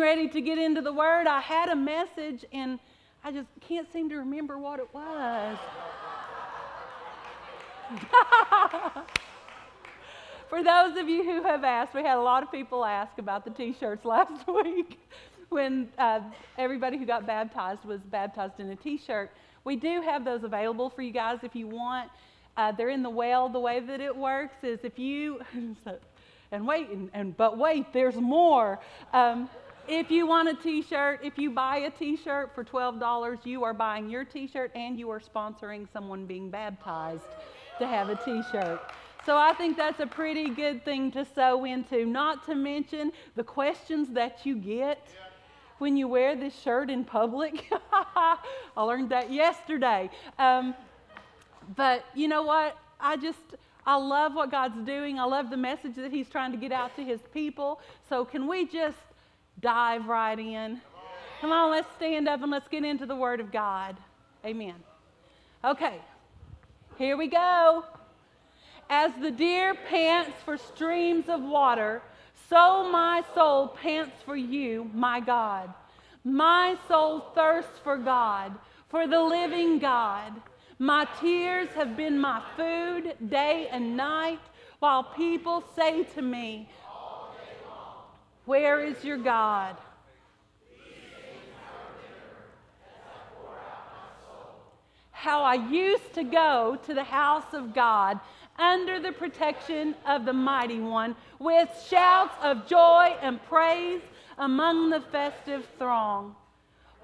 ready to get into the Word, I had a message and I just can't seem to remember what it was. For those of you who have asked, we had a lot of people ask about the t shirts last week when uh, everybody who got baptized was baptized in a t shirt. We do have those available for you guys if you want. Uh, they're in the well. The way that it works is if you, and wait, and, and, but wait, there's more. Um, if you want a t shirt, if you buy a t shirt for $12, you are buying your t shirt and you are sponsoring someone being baptized to have a t shirt. So I think that's a pretty good thing to sow into, not to mention the questions that you get when you wear this shirt in public. I learned that yesterday. Um, but you know what? I just, I love what God's doing. I love the message that He's trying to get out to His people. So can we just dive right in? Come on, let's stand up and let's get into the Word of God. Amen. Okay, here we go. As the deer pants for streams of water, so my soul pants for you, my God. My soul thirsts for God, for the living God. My tears have been my food day and night, while people say to me, Where is your God? How I used to go to the house of God under the protection of the Mighty One with shouts of joy and praise among the festive throng.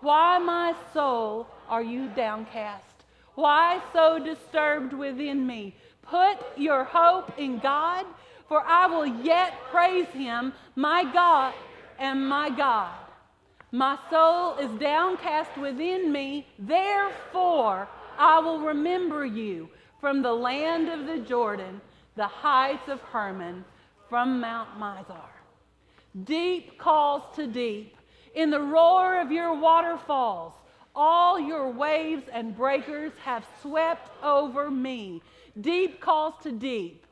Why, my soul, are you downcast? Why so disturbed within me? Put your hope in God, for I will yet praise him, my God and my God. My soul is downcast within me, therefore I will remember you from the land of the Jordan, the heights of Hermon, from Mount Mizar. Deep calls to deep. In the roar of your waterfalls, all your waves and breakers have swept over me. Deep calls to deep.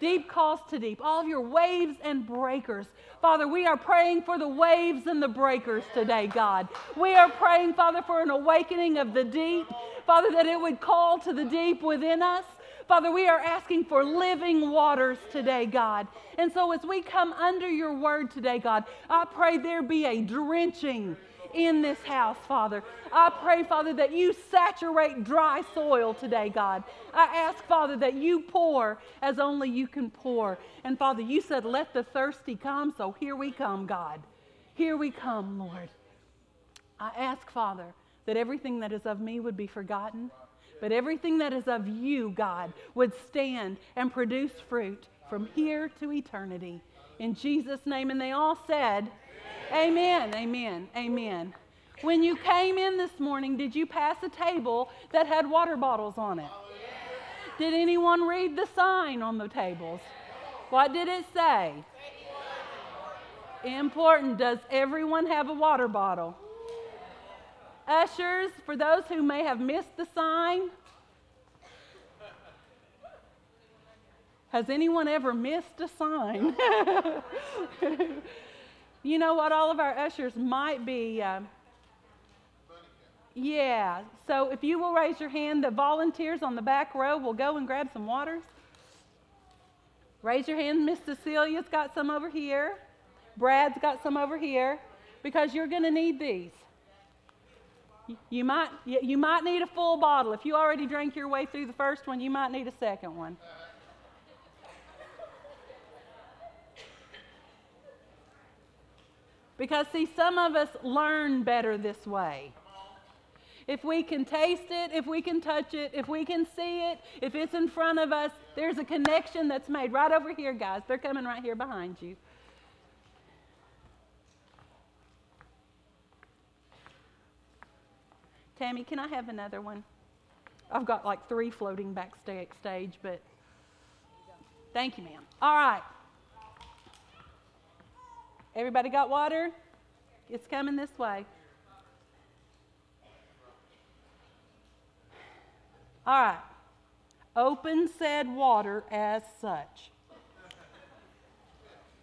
Deep calls to deep. All of your waves and breakers. Father, we are praying for the waves and the breakers today, God. We are praying, Father, for an awakening of the deep. Father, that it would call to the deep within us. Father, we are asking for living waters today, God. And so as we come under your word today, God, I pray there be a drenching in this house, Father. I pray, Father, that you saturate dry soil today, God. I ask, Father, that you pour as only you can pour. And Father, you said, let the thirsty come, so here we come, God. Here we come, Lord. I ask, Father, that everything that is of me would be forgotten, but everything that is of you, God, would stand and produce fruit from here to eternity. In Jesus' name. And they all said, Amen, amen, amen. When you came in this morning, did you pass a table that had water bottles on it? Did anyone read the sign on the tables? What did it say? Important. Does everyone have a water bottle? Ushers, for those who may have missed the sign, has anyone ever missed a sign? you know what? All of our ushers might be. Uh, yeah. So if you will raise your hand, the volunteers on the back row will go and grab some waters. Raise your hand. Miss Cecilia's got some over here. Brad's got some over here because you're going to need these. You might, you might need a full bottle. If you already drank your way through the first one, you might need a second one. Because, see, some of us learn better this way. If we can taste it, if we can touch it, if we can see it, if it's in front of us, there's a connection that's made right over here, guys. They're coming right here behind you. Tammy, can I have another one? I've got like three floating backstage, but thank you, ma'am. All right. Everybody got water? It's coming this way. All right. Open said water as such.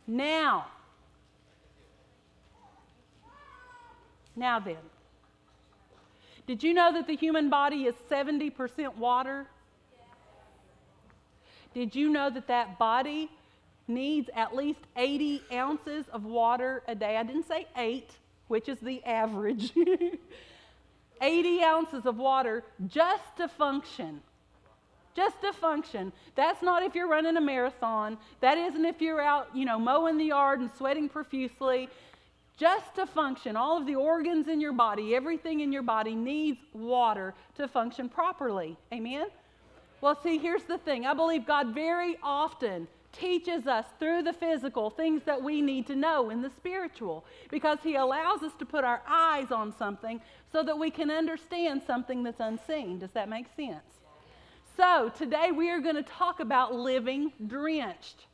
Now, Now then, did you know that the human body is 70% water? Did you know that that body needs at least 80 ounces of water a day? I didn't say eight, which is the average. 80 ounces of water just to function. Just to function. That's not if you're running a marathon. That isn't if you're out, you know, mowing the yard and sweating profusely. Just to function. All of the organs in your body, everything in your body needs water to function properly. Amen? Well, see, here's the thing. I believe God very often teaches us through the physical things that we need to know in the spiritual because He allows us to put our eyes on something so that we can understand something that's unseen. Does that make sense? So, today we are going to talk about living drenched.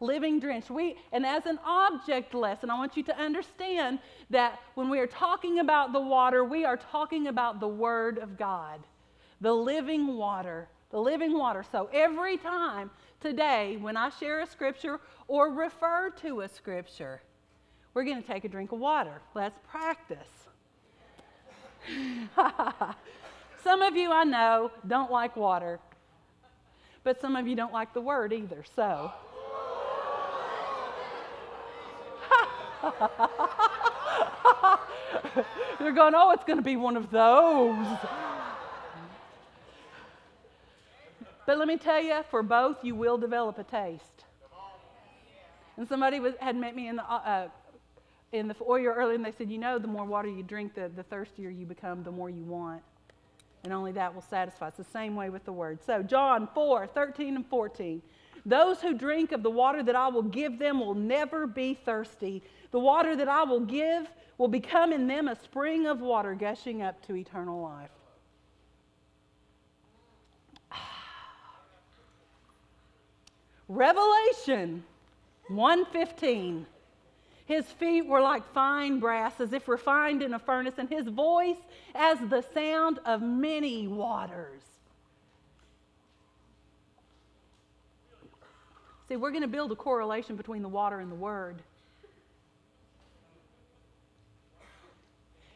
Living drenched. We, and as an object lesson, I want you to understand that when we are talking about the water, we are talking about the Word of God, the living water the living water. So every time today, when I share a scripture or refer to a scripture, we're going to take a drink of water. Let's practice. some of you I know don't like water, but some of you don't like the word either. So. You're going, oh, it's going to be one of those. But let me tell you, for both, you will develop a taste. And somebody was, had met me in the, uh, uh, in the foyer earlier, and they said, You know, the more water you drink, the, the thirstier you become, the more you want. And only that will satisfy. It's the same way with the word. So, John 4 13 and 14. Those who drink of the water that I will give them will never be thirsty. The water that I will give will become in them a spring of water gushing up to eternal life. Revelation 115. His feet were like fine brass, as if refined in a furnace, and his voice as the sound of many waters. See, we're going to build a correlation between the water and the word.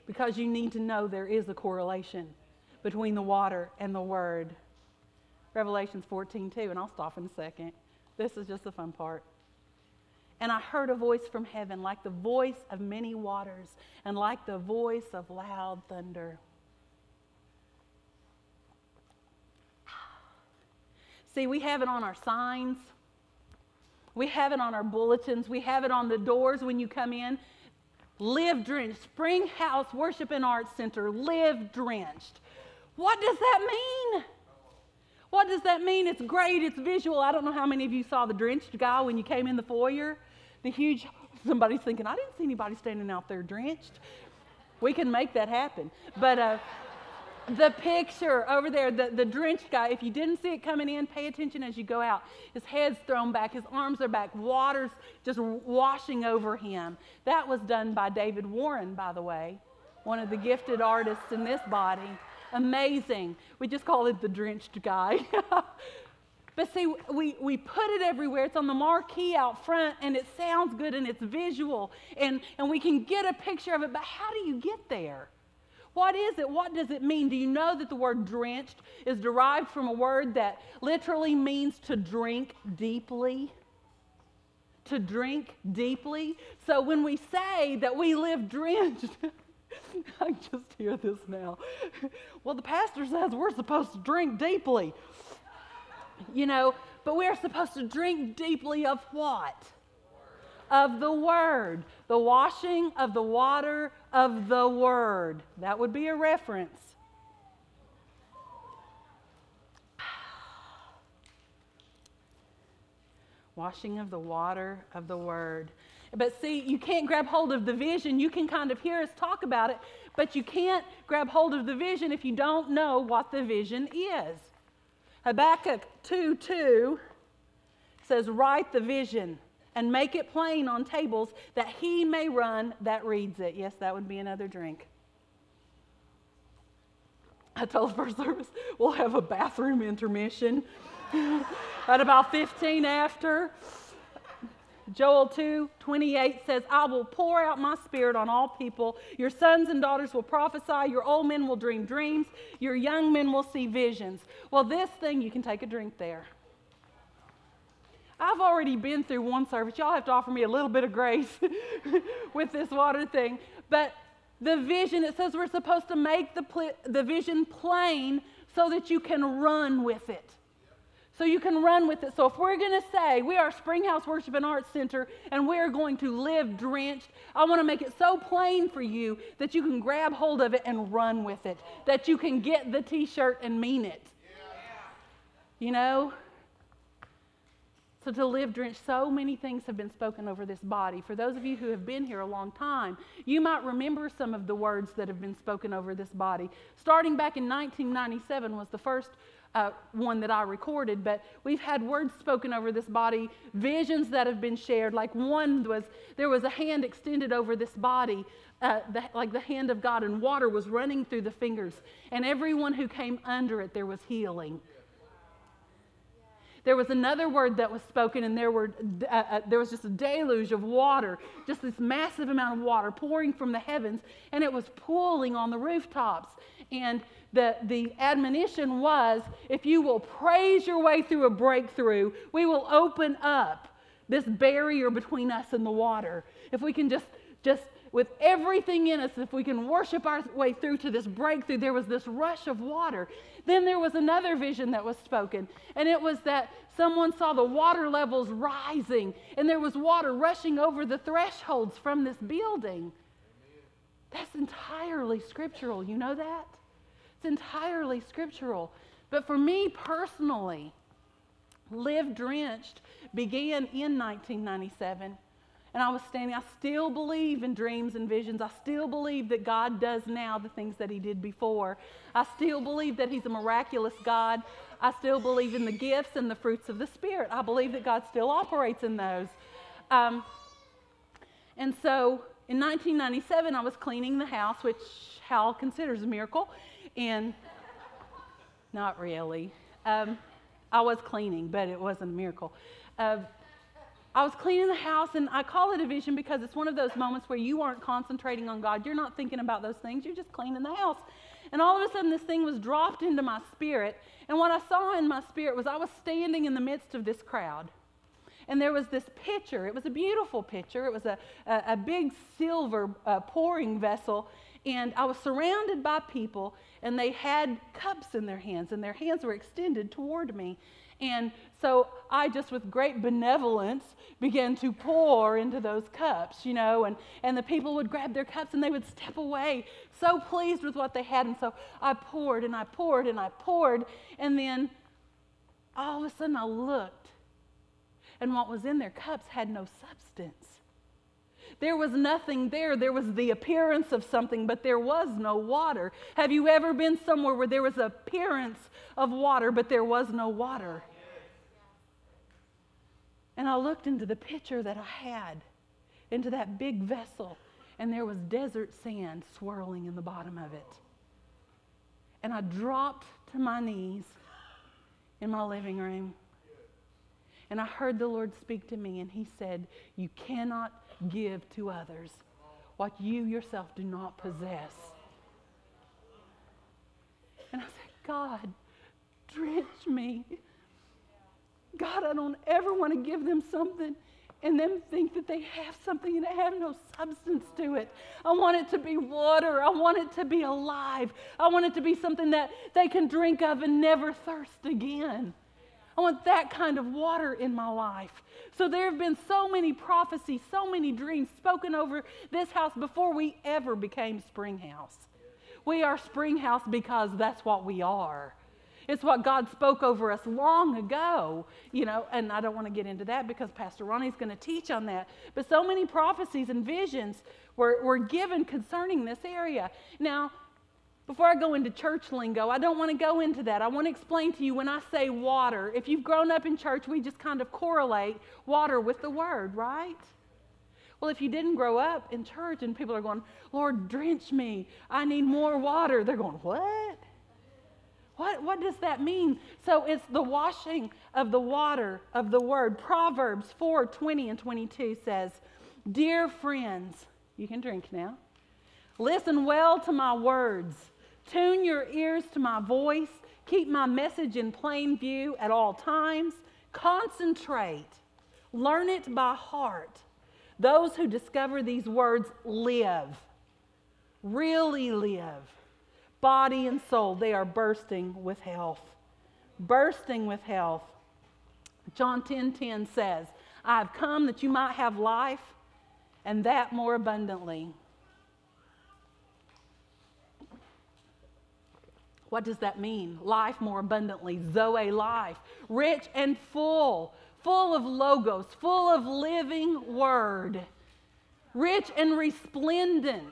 Because you need to know there is a correlation between the water and the word. Revelations 14, 2, and I'll stop in a second. This is just the fun part. And I heard a voice from heaven, like the voice of many waters, and like the voice of loud thunder. See, we have it on our signs, we have it on our bulletins, we have it on the doors when you come in. Live drenched. Spring House Worship and Arts Center, live drenched. What does that mean? What does that mean? It's great, it's visual. I don't know how many of you saw the drenched guy when you came in the foyer. The huge, somebody's thinking, I didn't see anybody standing out there drenched. We can make that happen. But uh, the picture over there, the, the drenched guy, if you didn't see it coming in, pay attention as you go out. His head's thrown back, his arms are back, water's just washing over him. That was done by David Warren, by the way, one of the gifted artists in this body amazing. We just call it the drenched guy. but see, we, we put it everywhere. It's on the marquee out front, and it sounds good and it's visual, and, and we can get a picture of it. But how do you get there? What is it? What does it mean? Do you know that the word drenched is derived from a word that literally means to drink deeply? To drink deeply. So when we say that we live drenched, I just hear this now. Well, the pastor says we're supposed to drink deeply. You know, but we are supposed to drink deeply of what? Of the Word. The washing of the water of the Word. That would be a reference. Washing of the water of the Word. But see, you can't grab hold of the vision. You can kind of hear us talk about it, but you can't grab hold of the vision if you don't know what the vision is. Habakkuk 2 2 says, Write the vision and make it plain on tables that he may run that reads it. Yes, that would be another drink. I told the first service we'll have a bathroom intermission at about 15 after. Joel 2 28 says, I will pour out my spirit on all people. Your sons and daughters will prophesy. Your old men will dream dreams. Your young men will see visions. Well, this thing, you can take a drink there. I've already been through one service. Y'all have to offer me a little bit of grace with this water thing. But the vision, it says we're supposed to make the, pl- the vision plain so that you can run with it. So you can run with it. So if we're going to say we are Springhouse Worship and Arts Center and we're going to live drenched, I want to make it so plain for you that you can grab hold of it and run with it. That you can get the t-shirt and mean it. You know? So, to live drenched, so many things have been spoken over this body. For those of you who have been here a long time, you might remember some of the words that have been spoken over this body. Starting back in 1997 was the first uh, one that I recorded, but we've had words spoken over this body, visions that have been shared. Like one was there was a hand extended over this body, uh, the, like the hand of God, and water was running through the fingers. And everyone who came under it, there was healing. There was another word that was spoken, and there, were, uh, uh, there was just a deluge of water, just this massive amount of water pouring from the heavens, and it was pooling on the rooftops. And the, the admonition was if you will praise your way through a breakthrough, we will open up this barrier between us and the water. If we can just, just with everything in us, if we can worship our way through to this breakthrough, there was this rush of water. Then there was another vision that was spoken, and it was that someone saw the water levels rising, and there was water rushing over the thresholds from this building. That's entirely scriptural. You know that? It's entirely scriptural. But for me personally, Live Drenched began in 1997 and I was standing, I still believe in dreams and visions. I still believe that God does now the things that He did before. I still believe that He's a miraculous God. I still believe in the gifts and the fruits of the Spirit. I believe that God still operates in those. Um, and so in 1997, I was cleaning the house, which Hal considers a miracle. And not really. Um, I was cleaning, but it wasn't a miracle. Uh, I was cleaning the house, and I call it a vision because it's one of those moments where you aren't concentrating on God. You're not thinking about those things, you're just cleaning the house. And all of a sudden, this thing was dropped into my spirit. And what I saw in my spirit was I was standing in the midst of this crowd. And there was this pitcher. It was a beautiful pitcher. It was a, a, a big silver uh, pouring vessel. And I was surrounded by people, and they had cups in their hands, and their hands were extended toward me. And so I just, with great benevolence, began to pour into those cups, you know, and, and the people would grab their cups and they would step away, so pleased with what they had. And so I poured and I poured and I poured. And then all of a sudden I looked, and what was in their cups had no substance. There was nothing there. There was the appearance of something, but there was no water. Have you ever been somewhere where there was appearance of water, but there was no water? And I looked into the pitcher that I had, into that big vessel, and there was desert sand swirling in the bottom of it. And I dropped to my knees in my living room. And I heard the Lord speak to me, and He said, You cannot give to others what you yourself do not possess. And I said, God, drench me. God, I don't ever want to give them something and them think that they have something and have no substance to it. I want it to be water. I want it to be alive. I want it to be something that they can drink of and never thirst again. I want that kind of water in my life. So there have been so many prophecies, so many dreams spoken over this house before we ever became Spring House. We are Spring House because that's what we are. It's what God spoke over us long ago, you know, and I don't want to get into that because Pastor Ronnie's going to teach on that. But so many prophecies and visions were, were given concerning this area. Now, before I go into church lingo, I don't want to go into that. I want to explain to you when I say water, if you've grown up in church, we just kind of correlate water with the word, right? Well, if you didn't grow up in church and people are going, Lord, drench me, I need more water, they're going, What? What, what does that mean? So it's the washing of the water of the word. Proverbs 4 20 and 22 says, Dear friends, you can drink now. Listen well to my words. Tune your ears to my voice. Keep my message in plain view at all times. Concentrate. Learn it by heart. Those who discover these words live, really live body and soul, they are bursting with health. Bursting with health. John 10 10 says, I have come that you might have life and that more abundantly. What does that mean? Life more abundantly, Zoe life, rich and full, full of logos, full of living word, rich and resplendent.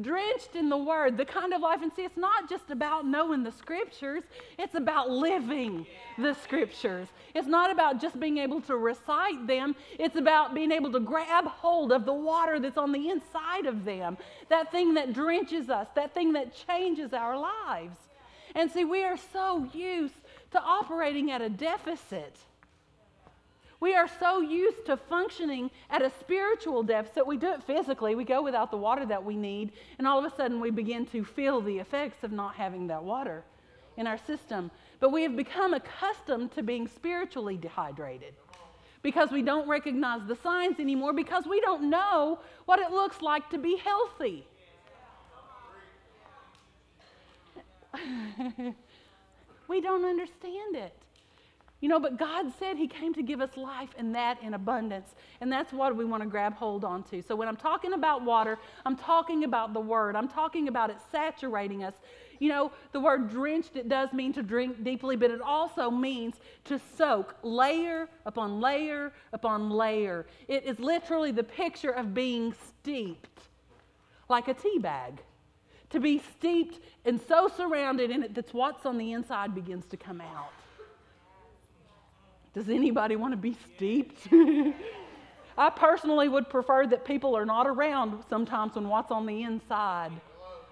Drenched in the Word, the kind of life. And see, it's not just about knowing the Scriptures, it's about living the Scriptures. It's not about just being able to recite them, it's about being able to grab hold of the water that's on the inside of them, that thing that drenches us, that thing that changes our lives. And see, we are so used to operating at a deficit. We are so used to functioning at a spiritual deficit. We do it physically. We go without the water that we need, and all of a sudden we begin to feel the effects of not having that water in our system. But we have become accustomed to being spiritually dehydrated because we don't recognize the signs anymore because we don't know what it looks like to be healthy. we don't understand it. You know, but God said He came to give us life and that in abundance. And that's what we want to grab hold onto. So when I'm talking about water, I'm talking about the Word. I'm talking about it saturating us. You know, the word drenched, it does mean to drink deeply, but it also means to soak layer upon layer upon layer. It is literally the picture of being steeped like a tea bag. To be steeped and so surrounded in it that what's on the inside begins to come out. Does anybody want to be steeped? I personally would prefer that people are not around sometimes when what's on the inside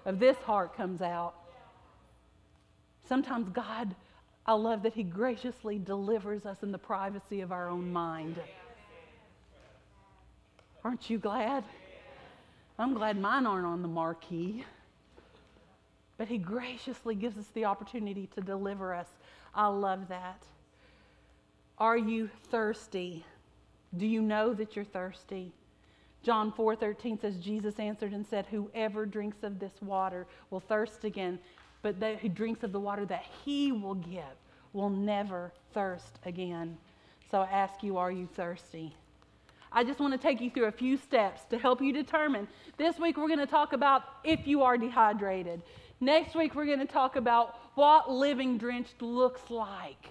of this heart comes out. Sometimes God, I love that He graciously delivers us in the privacy of our own mind. Aren't you glad? I'm glad mine aren't on the marquee. But He graciously gives us the opportunity to deliver us. I love that. Are you thirsty? Do you know that you're thirsty? John 4:13 says Jesus answered and said, "Whoever drinks of this water will thirst again, but that who drinks of the water that he will give will never thirst again." So I ask you, are you thirsty? I just want to take you through a few steps to help you determine. This week we're going to talk about if you are dehydrated. Next week we're going to talk about what living drenched looks like.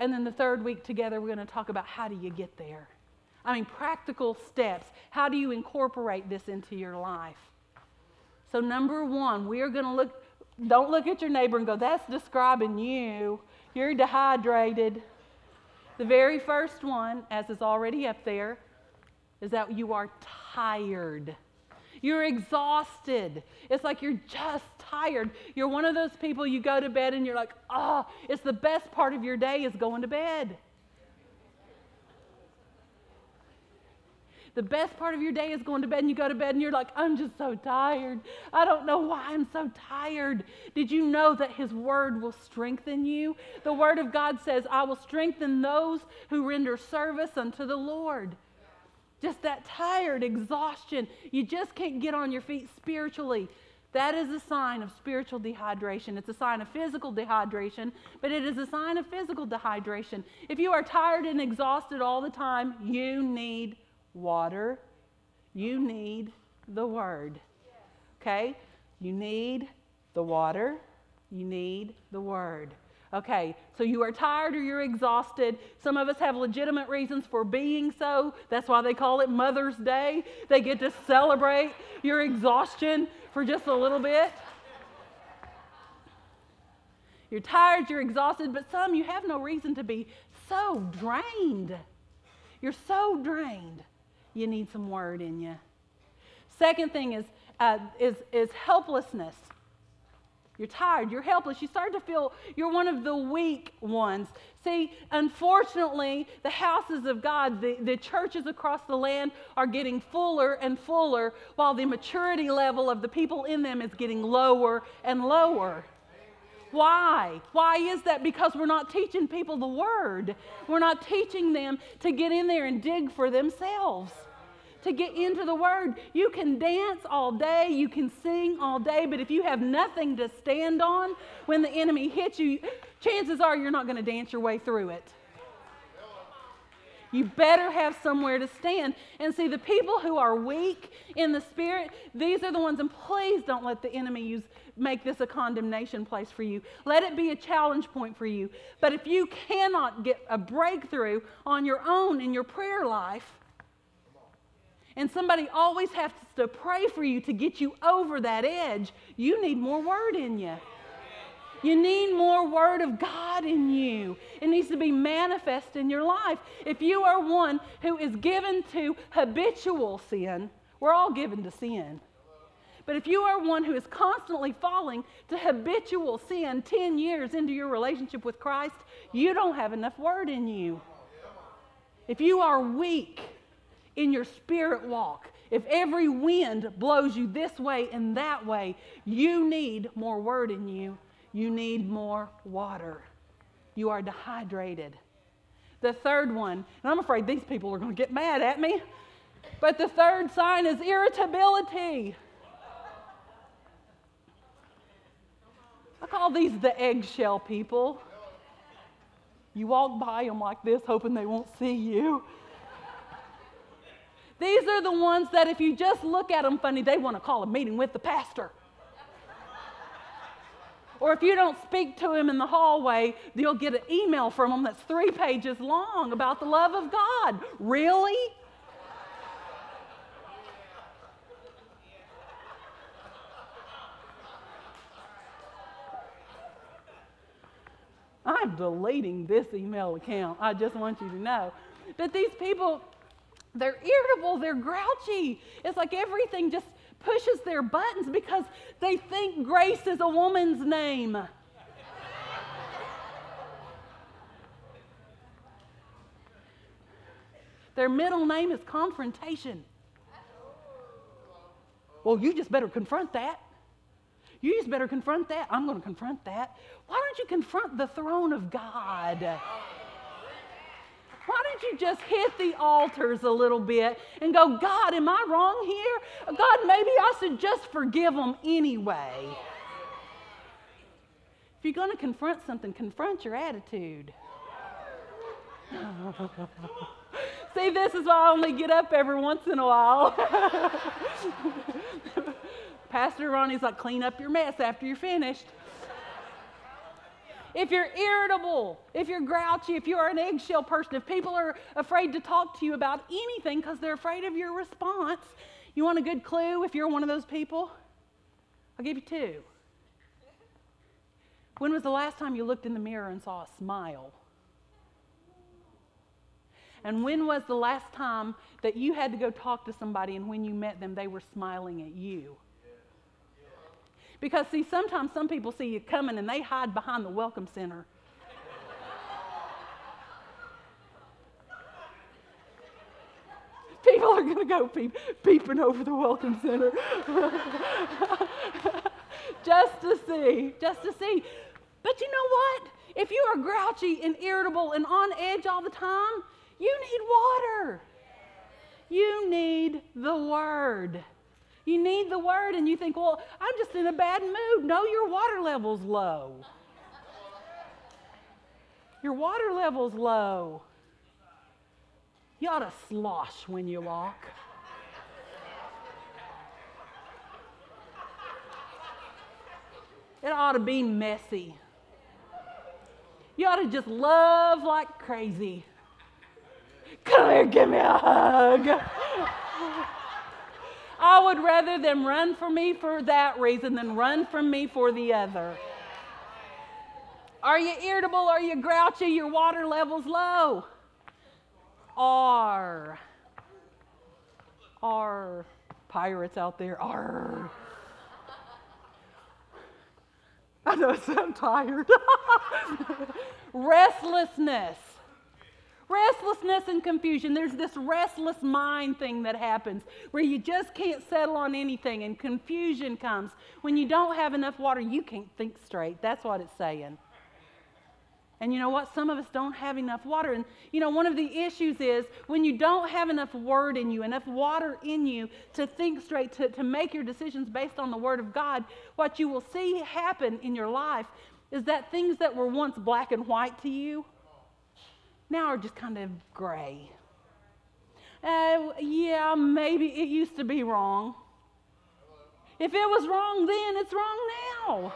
And then the third week together, we're going to talk about how do you get there. I mean, practical steps. How do you incorporate this into your life? So, number one, we are going to look, don't look at your neighbor and go, that's describing you. You're dehydrated. The very first one, as is already up there, is that you are tired. You're exhausted. It's like you're just tired. You're one of those people you go to bed and you're like, oh, it's the best part of your day is going to bed. The best part of your day is going to bed, and you go to bed and you're like, I'm just so tired. I don't know why I'm so tired. Did you know that His Word will strengthen you? The Word of God says, I will strengthen those who render service unto the Lord. Just that tired exhaustion. You just can't get on your feet spiritually. That is a sign of spiritual dehydration. It's a sign of physical dehydration, but it is a sign of physical dehydration. If you are tired and exhausted all the time, you need water. You need the Word. Okay? You need the water. You need the Word. Okay, so you are tired or you're exhausted. Some of us have legitimate reasons for being so. That's why they call it Mother's Day. They get to celebrate your exhaustion for just a little bit. You're tired, you're exhausted, but some you have no reason to be so drained. You're so drained. You need some word in you. Second thing is, uh, is, is helplessness. You're tired, you're helpless, you start to feel you're one of the weak ones. See, unfortunately, the houses of God, the, the churches across the land are getting fuller and fuller, while the maturity level of the people in them is getting lower and lower. Why? Why is that? Because we're not teaching people the word. We're not teaching them to get in there and dig for themselves to get into the Word. You can dance all day, you can sing all day, but if you have nothing to stand on when the enemy hits you, chances are you're not going to dance your way through it. You better have somewhere to stand. And see, the people who are weak in the spirit, these are the ones, and please don't let the enemy use, make this a condemnation place for you. Let it be a challenge point for you. But if you cannot get a breakthrough on your own in your prayer life, and somebody always has to pray for you to get you over that edge, you need more word in you. You need more word of God in you. It needs to be manifest in your life. If you are one who is given to habitual sin, we're all given to sin. But if you are one who is constantly falling to habitual sin 10 years into your relationship with Christ, you don't have enough word in you. If you are weak, in your spirit walk. If every wind blows you this way and that way, you need more word in you. You need more water. You are dehydrated. The third one, and I'm afraid these people are going to get mad at me, but the third sign is irritability. I call these the eggshell people. You walk by them like this, hoping they won't see you. These are the ones that if you just look at them funny, they want to call a meeting with the pastor. Or if you don't speak to him in the hallway, you'll get an email from him that's three pages long about the love of God. Really? I'm deleting this email account. I just want you to know. But these people, they're irritable, they're grouchy. It's like everything just pushes their buttons because they think grace is a woman's name. Their middle name is confrontation. Well, you just better confront that. You just better confront that. I'm going to confront that. Why don't you confront the throne of God? Don't you just hit the altars a little bit and go, God, am I wrong here? God, maybe I should just forgive them anyway. If you're going to confront something, confront your attitude. See, this is why I only get up every once in a while. Pastor Ronnie's like, clean up your mess after you're finished if you're irritable, if you're grouchy, if you're an eggshell person, if people are afraid to talk to you about anything because they're afraid of your response, you want a good clue if you're one of those people? I'll give you two. When was the last time you looked in the mirror and saw a smile? And when was the last time that you had to go talk to somebody and when you met them, they were smiling at you? Because, see, sometimes some people see you coming and they hide behind the welcome center. People are going to go peep, peeping over the welcome center just to see, just to see. But you know what? If you are grouchy and irritable and on edge all the time, you need water. You need the Word. You need the word, and you think, well, I'm just in a bad mood. No, your water level's low. Your water level's low. You ought to slosh when you walk. It ought to be messy. You ought to just love like crazy. Come here, give me a hug. I would rather them run from me for that reason than run from me for the other. Are you irritable? Are you grouchy? Your water level's low. Are. Are pirates out there? Are. I know, I'm tired. Restlessness. Restlessness and confusion. There's this restless mind thing that happens where you just can't settle on anything and confusion comes. When you don't have enough water, you can't think straight. That's what it's saying. And you know what? Some of us don't have enough water. And you know, one of the issues is when you don't have enough word in you, enough water in you to think straight, to, to make your decisions based on the word of God, what you will see happen in your life is that things that were once black and white to you now are just kind of gray. Uh, yeah, maybe it used to be wrong. If it was wrong then, it's wrong now.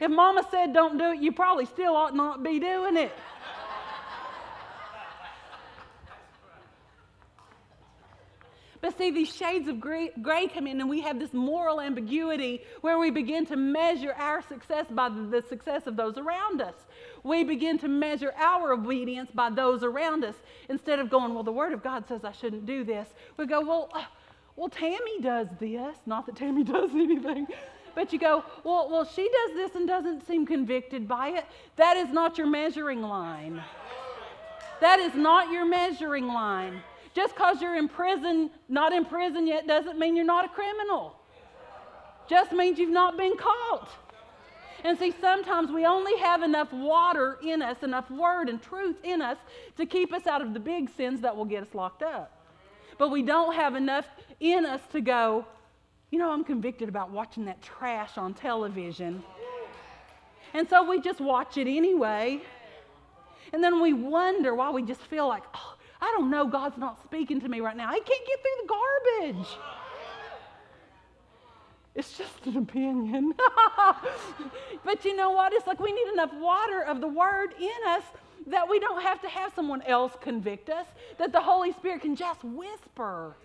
If mama said don't do it, you probably still ought not be doing it. But see, these shades of gray, gray, come in, and we have this moral ambiguity where we begin to measure our success by the, success of those around us. We begin to measure our obedience by those around us instead of going, well, the Word of God says I shouldn't do this. We go, well, uh, well, Tammy does this. Not that Tammy does anything. But you go, well, well, she does this and doesn't seem convicted by it. That is not your measuring line. That is not your measuring line. Just because you're in prison, not in prison yet, doesn't mean you're not a criminal. Just means you've not been caught. And see, sometimes we only have enough water in us, enough word and truth in us to keep us out of the big sins that will get us locked up. But we don't have enough in us to go, you know, I'm convicted about watching that trash on television. And so we just watch it anyway. And then we wonder why we just feel like, oh, I don't know, God's not speaking to me right now. I can't get through the garbage. It's just an opinion. but you know what? It's like we need enough water of the word in us that we don't have to have someone else convict us, that the Holy Spirit can just whisper.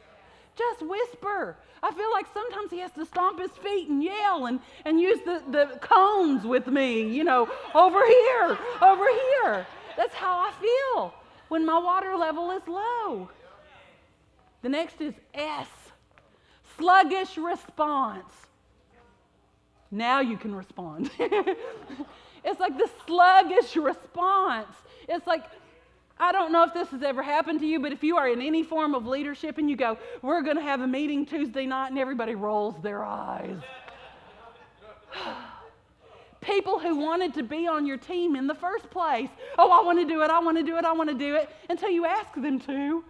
Just whisper. I feel like sometimes he has to stomp his feet and yell and, and use the, the cones with me, you know, over here, over here. That's how I feel when my water level is low. The next is S sluggish response. Now you can respond. it's like the sluggish response. It's like I don't know if this has ever happened to you, but if you are in any form of leadership and you go, we're going to have a meeting Tuesday night, and everybody rolls their eyes. People who wanted to be on your team in the first place. Oh, I want to do it, I want to do it, I want to do it, until you ask them to.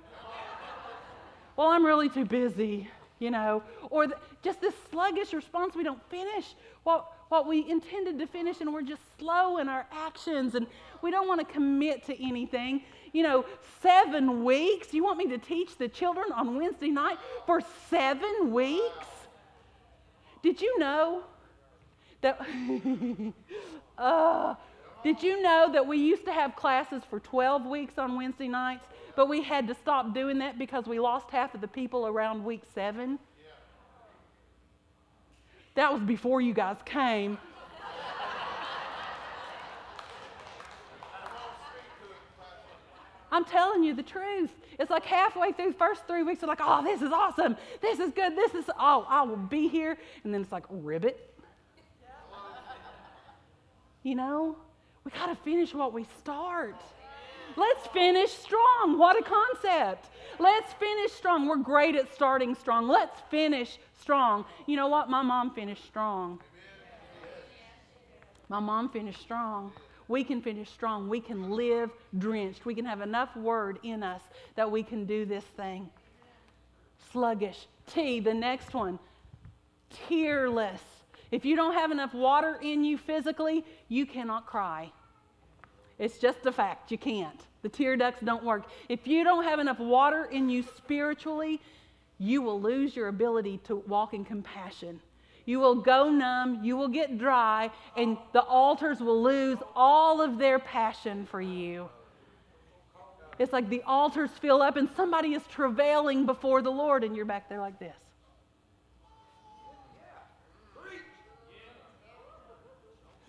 well, I'm really too busy, you know. Or the, just this sluggish response, we don't finish what, what we intended to finish, and we're just slow in our actions, and we don't want to commit to anything you know, seven weeks. You want me to teach the children on Wednesday night for seven weeks? Did you know that? uh, did you know that we used to have classes for 12 weeks on Wednesday nights, but we had to stop doing that because we lost half of the people around week seven? That was before you guys came. I'm telling you the truth. It's like halfway through first three weeks, they're like, oh, this is awesome. This is good. This is, oh, I will be here. And then it's like, ribbit. You know, we got to finish what we start. Let's finish strong. What a concept. Let's finish strong. We're great at starting strong. Let's finish strong. You know what? My mom finished strong. My mom finished strong we can finish strong. We can live drenched. We can have enough word in us that we can do this thing. Sluggish. T, the next one. Tearless. If you don't have enough water in you physically, you cannot cry. It's just a fact. You can't. The tear ducts don't work. If you don't have enough water in you spiritually, you will lose your ability to walk in compassion. You will go numb, you will get dry, and the altars will lose all of their passion for you. It's like the altars fill up and somebody is travailing before the Lord, and you're back there like this.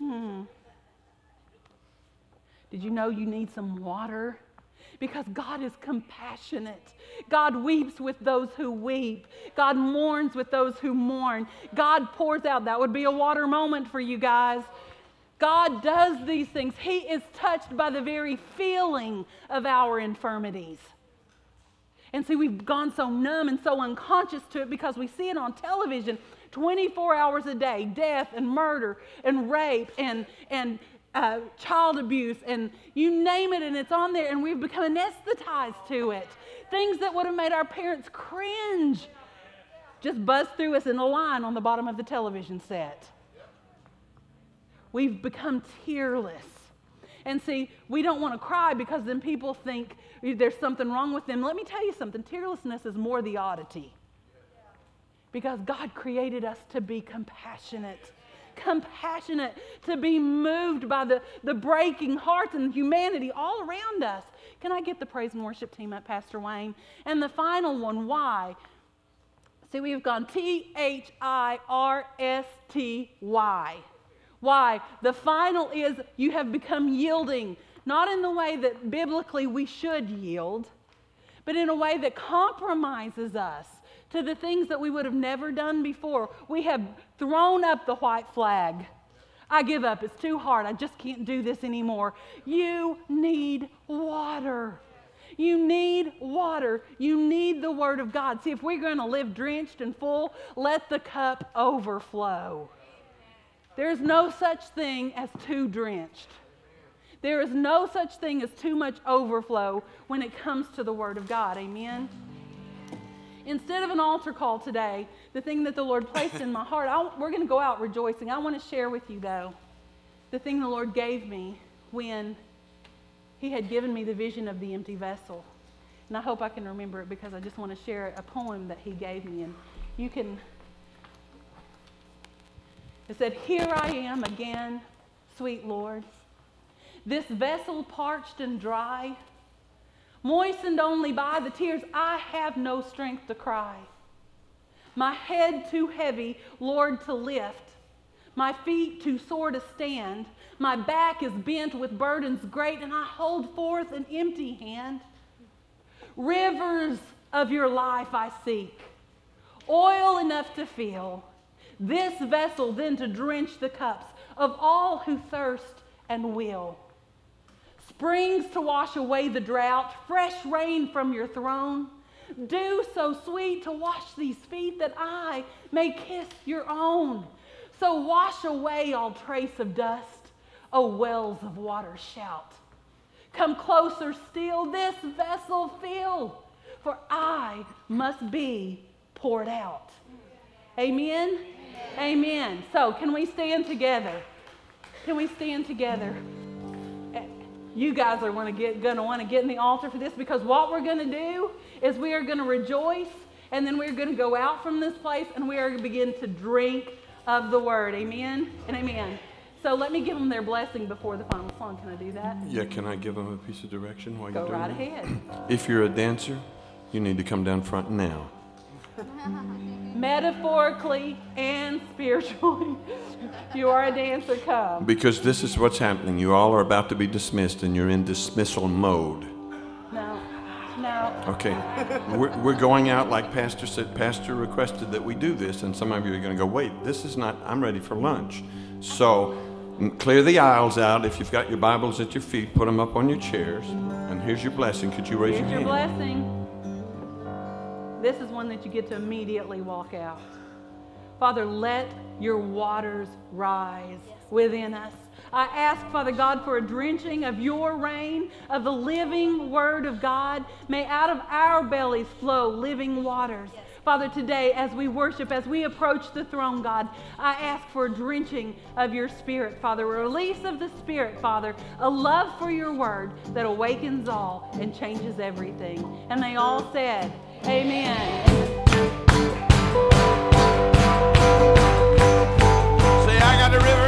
Hmm. Did you know you need some water? because God is compassionate. God weeps with those who weep. God mourns with those who mourn. God pours out. That would be a water moment for you guys. God does these things. He is touched by the very feeling of our infirmities. And see, we've gone so numb and so unconscious to it because we see it on television 24 hours a day death and murder and rape and, and uh, child abuse and you name it, and it's on there, and we've become anesthetized to it. Things that would have made our parents cringe just buzz through us in a line on the bottom of the television set. We've become tearless. And see, we don't want to cry because then people think there's something wrong with them. Let me tell you something tearlessness is more the oddity. Because God created us to be compassionate. Compassionate, to be moved by the, the breaking hearts and humanity all around us. Can I get the praise and worship team up, Pastor Wayne? And the final one, why? See, we've gone T H I R S T Y. Why? The final is you have become yielding, not in the way that biblically we should yield, but in a way that compromises us to the things that we would have never done before. We have thrown up the white flag. I give up. It's too hard. I just can't do this anymore. You need water. You need water. You need the Word of God. See, if we're going to live drenched and full, let the cup overflow. There's no such thing as too drenched. There is no such thing as too much overflow when it comes to the Word of God. Amen? Instead of an altar call today, the thing that the Lord placed in my heart, I, we're going to go out rejoicing. I want to share with you, though, the thing the Lord gave me when He had given me the vision of the empty vessel. And I hope I can remember it because I just want to share a poem that He gave me. And you can it said, Here I am again, sweet Lord. This vessel parched and dry, moistened only by the tears, I have no strength to cry. My head too heavy, Lord, to lift, my feet too sore to stand. My back is bent with burdens great, and I hold forth an empty hand. Rivers of your life I seek, oil enough to fill this vessel then to drench the cups of all who thirst and will. Springs to wash away the drought, fresh rain from your throne. Dew so sweet to wash these feet that I may kiss your own. So wash away all trace of dust. O wells of water, shout. Come closer still, this vessel fill, for I must be poured out. Amen. Amen. So, can we stand together? Can we stand together? You guys are going to want to get in the altar for this because what we're going to do is we are going to rejoice and then we're going to go out from this place and we are going to begin to drink of the word. Amen and amen. So let me give them their blessing before the final song. Can I do that? Yeah, can I give them a piece of direction while Go you're doing right that? ahead. If you're a dancer, you need to come down front now. Metaphorically and spiritually, you are a dancer. Come. Because this is what's happening. You all are about to be dismissed and you're in dismissal mode. No, no. Okay. We're, we're going out like Pastor said. Pastor requested that we do this, and some of you are going to go, wait, this is not, I'm ready for lunch. So clear the aisles out. If you've got your Bibles at your feet, put them up on your chairs. And here's your blessing. Could you raise Here's your your hand? blessing. This is one that you get to immediately walk out. Father, let your waters rise within us. I ask, Father God, for a drenching of your rain, of the living word of God. May out of our bellies flow living waters. Father, today as we worship, as we approach the throne, God, I ask for a drenching of your spirit, Father, a release of the spirit, Father, a love for your word that awakens all and changes everything. And they all said, Amen. Say, I got the river.